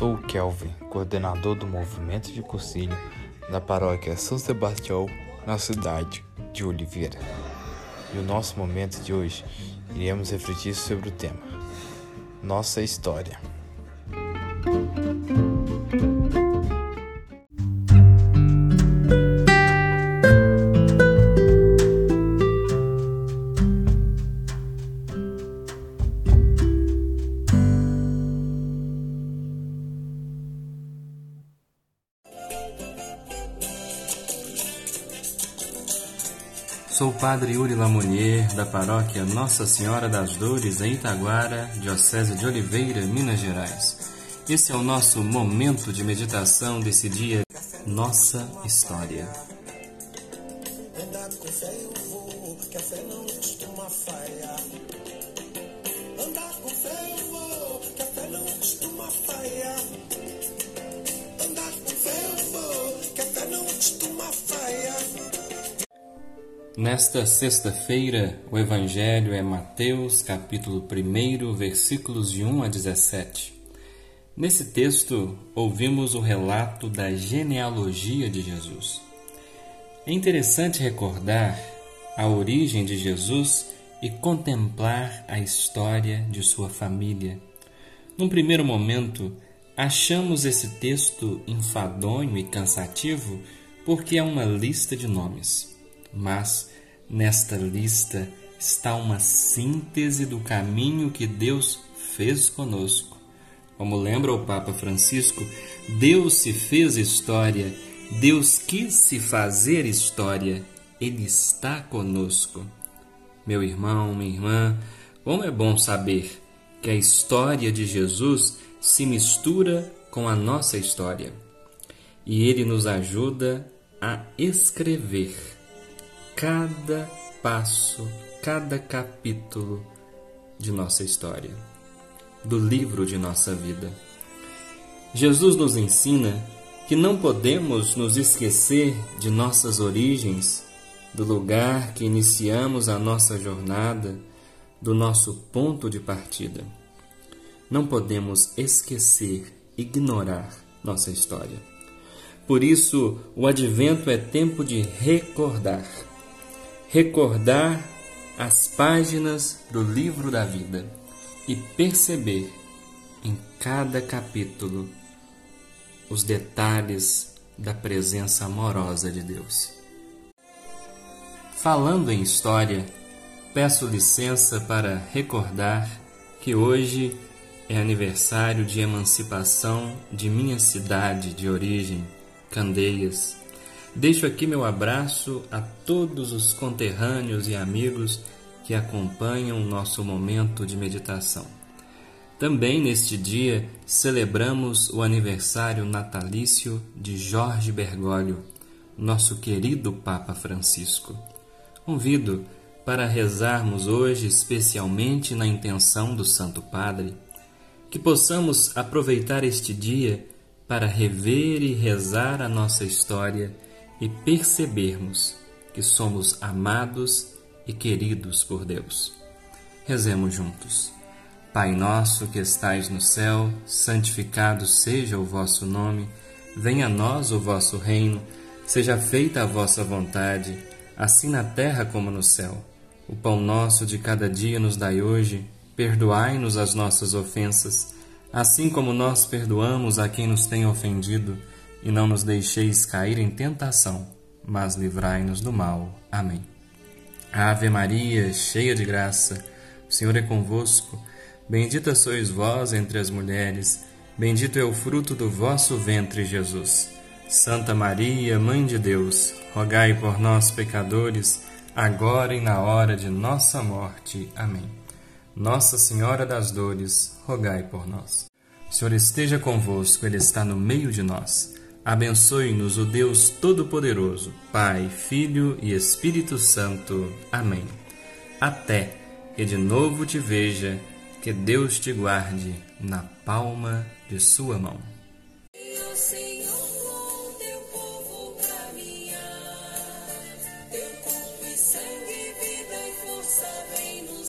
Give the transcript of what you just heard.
Sou o Kelvin, coordenador do movimento de cursilho da paróquia São Sebastião, na cidade de Oliveira. E o nosso momento de hoje iremos refletir sobre o tema Nossa História. Sou o Padre Yuri Lamonier, da paróquia Nossa Senhora das Dores, em Itaguara, Diocese de Oliveira, Minas Gerais. Esse é o nosso momento de meditação desse dia, Nossa História. Andar com fé eu vou, que a fé não costuma falhar. Andar com fé eu vou, que a fé não costuma Nesta sexta-feira, o Evangelho é Mateus, capítulo 1, versículos de 1 a 17. Nesse texto, ouvimos o relato da genealogia de Jesus. É interessante recordar a origem de Jesus e contemplar a história de sua família. Num primeiro momento, achamos esse texto enfadonho e cansativo porque é uma lista de nomes mas nesta lista está uma síntese do caminho que Deus fez conosco. Como lembra o Papa Francisco, Deus se fez história, Deus quis se fazer história, Ele está conosco. Meu irmão, minha irmã, como é bom saber que a história de Jesus se mistura com a nossa história e Ele nos ajuda a escrever cada passo, cada capítulo de nossa história, do livro de nossa vida. Jesus nos ensina que não podemos nos esquecer de nossas origens, do lugar que iniciamos a nossa jornada, do nosso ponto de partida. Não podemos esquecer, ignorar nossa história. Por isso, o advento é tempo de recordar recordar as páginas do livro da vida e perceber em cada capítulo os detalhes da presença amorosa de Deus. Falando em história, peço licença para recordar que hoje é aniversário de emancipação de minha cidade de origem, Candeias Deixo aqui meu abraço a todos os conterrâneos e amigos que acompanham nosso momento de meditação. Também neste dia celebramos o aniversário natalício de Jorge Bergoglio, nosso querido Papa Francisco. Convido para rezarmos hoje especialmente na intenção do Santo Padre, que possamos aproveitar este dia para rever e rezar a nossa história e percebermos que somos amados e queridos por Deus. Rezemos juntos. Pai nosso que estais no céu, santificado seja o vosso nome, venha a nós o vosso reino, seja feita a vossa vontade, assim na terra como no céu. O pão nosso de cada dia nos dai hoje, perdoai-nos as nossas ofensas, assim como nós perdoamos a quem nos tem ofendido e não nos deixeis cair em tentação, mas livrai-nos do mal. Amém. Ave Maria, cheia de graça, o Senhor é convosco. Bendita sois vós entre as mulheres, bendito é o fruto do vosso ventre, Jesus. Santa Maria, Mãe de Deus, rogai por nós, pecadores, agora e na hora de nossa morte. Amém. Nossa Senhora das Dores, rogai por nós. O Senhor esteja convosco, Ele está no meio de nós. Abençoe-nos o Deus Todo-Poderoso, Pai, Filho e Espírito Santo. Amém. Até que de novo te veja, que Deus te guarde na palma de Sua mão.